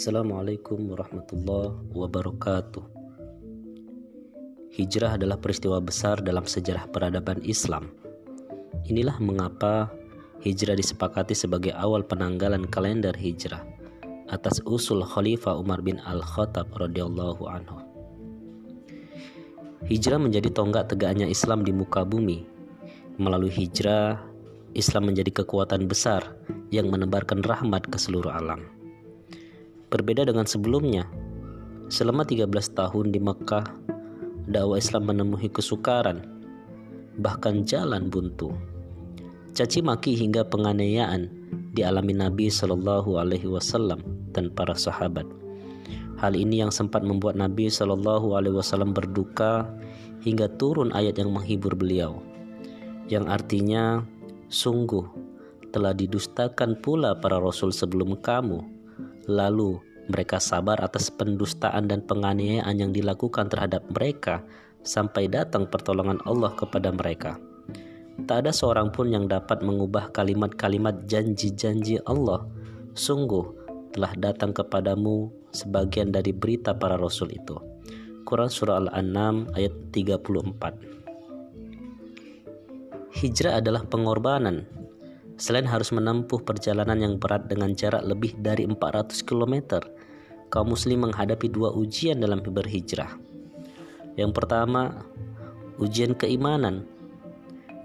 Assalamualaikum warahmatullahi wabarakatuh. Hijrah adalah peristiwa besar dalam sejarah peradaban Islam. Inilah mengapa hijrah disepakati sebagai awal penanggalan kalender hijrah atas usul Khalifah Umar bin Al-Khattab radhiyallahu anhu. Hijrah menjadi tonggak tegaknya Islam di muka bumi. Melalui hijrah, Islam menjadi kekuatan besar yang menebarkan rahmat ke seluruh alam. Berbeda dengan sebelumnya, selama 13 tahun di Mekah, dakwah Islam menemui kesukaran, bahkan jalan buntu. Caci maki hingga penganiayaan dialami Nabi Shallallahu Alaihi Wasallam dan para sahabat. Hal ini yang sempat membuat Nabi Shallallahu Alaihi Wasallam berduka hingga turun ayat yang menghibur beliau, yang artinya sungguh telah didustakan pula para rasul sebelum kamu Lalu mereka sabar atas pendustaan dan penganiayaan yang dilakukan terhadap mereka sampai datang pertolongan Allah kepada mereka. Tak ada seorang pun yang dapat mengubah kalimat-kalimat janji-janji Allah. Sungguh telah datang kepadamu sebagian dari berita para rasul itu. Quran Surah Al-An'am ayat 34 Hijrah adalah pengorbanan Selain harus menempuh perjalanan yang berat dengan jarak lebih dari 400 km, kaum muslim menghadapi dua ujian dalam berhijrah. Yang pertama, ujian keimanan.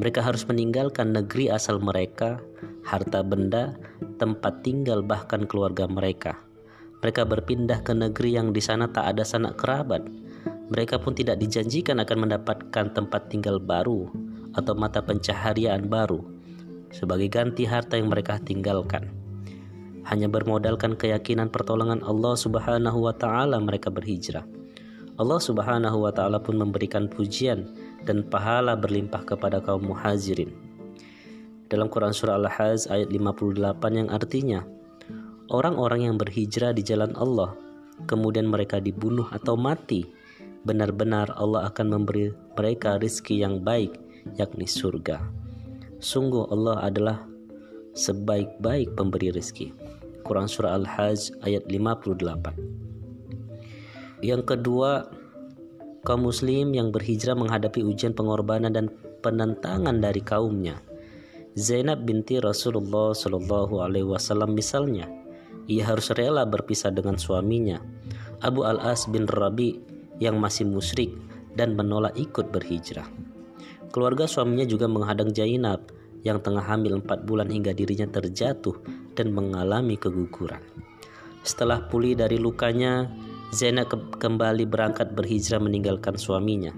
Mereka harus meninggalkan negeri asal mereka, harta benda, tempat tinggal bahkan keluarga mereka. Mereka berpindah ke negeri yang di sana tak ada sanak kerabat. Mereka pun tidak dijanjikan akan mendapatkan tempat tinggal baru atau mata pencaharian baru sebagai ganti harta yang mereka tinggalkan. Hanya bermodalkan keyakinan pertolongan Allah Subhanahu wa taala mereka berhijrah. Allah Subhanahu wa taala pun memberikan pujian dan pahala berlimpah kepada kaum muhajirin. Dalam Quran surah Al-Hajj ayat 58 yang artinya orang-orang yang berhijrah di jalan Allah kemudian mereka dibunuh atau mati benar-benar Allah akan memberi mereka rizki yang baik yakni surga. Sungguh Allah adalah sebaik-baik pemberi rezeki. Quran Surah Al-Hajj ayat 58 Yang kedua, kaum muslim yang berhijrah menghadapi ujian pengorbanan dan penentangan dari kaumnya. Zainab binti Rasulullah Shallallahu Alaihi Wasallam misalnya, ia harus rela berpisah dengan suaminya, Abu Al-As bin Rabi yang masih musyrik dan menolak ikut berhijrah. Keluarga suaminya juga menghadang Zainab yang tengah hamil empat bulan hingga dirinya terjatuh dan mengalami keguguran. Setelah pulih dari lukanya, ke kembali berangkat berhijrah meninggalkan suaminya.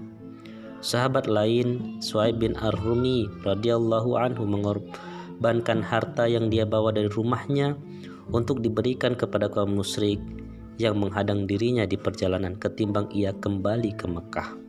Sahabat lain, Suaib bin Ar-Rumi radhiyallahu anhu mengorbankan harta yang dia bawa dari rumahnya untuk diberikan kepada kaum musyrik yang menghadang dirinya di perjalanan ketimbang ia kembali ke Mekah.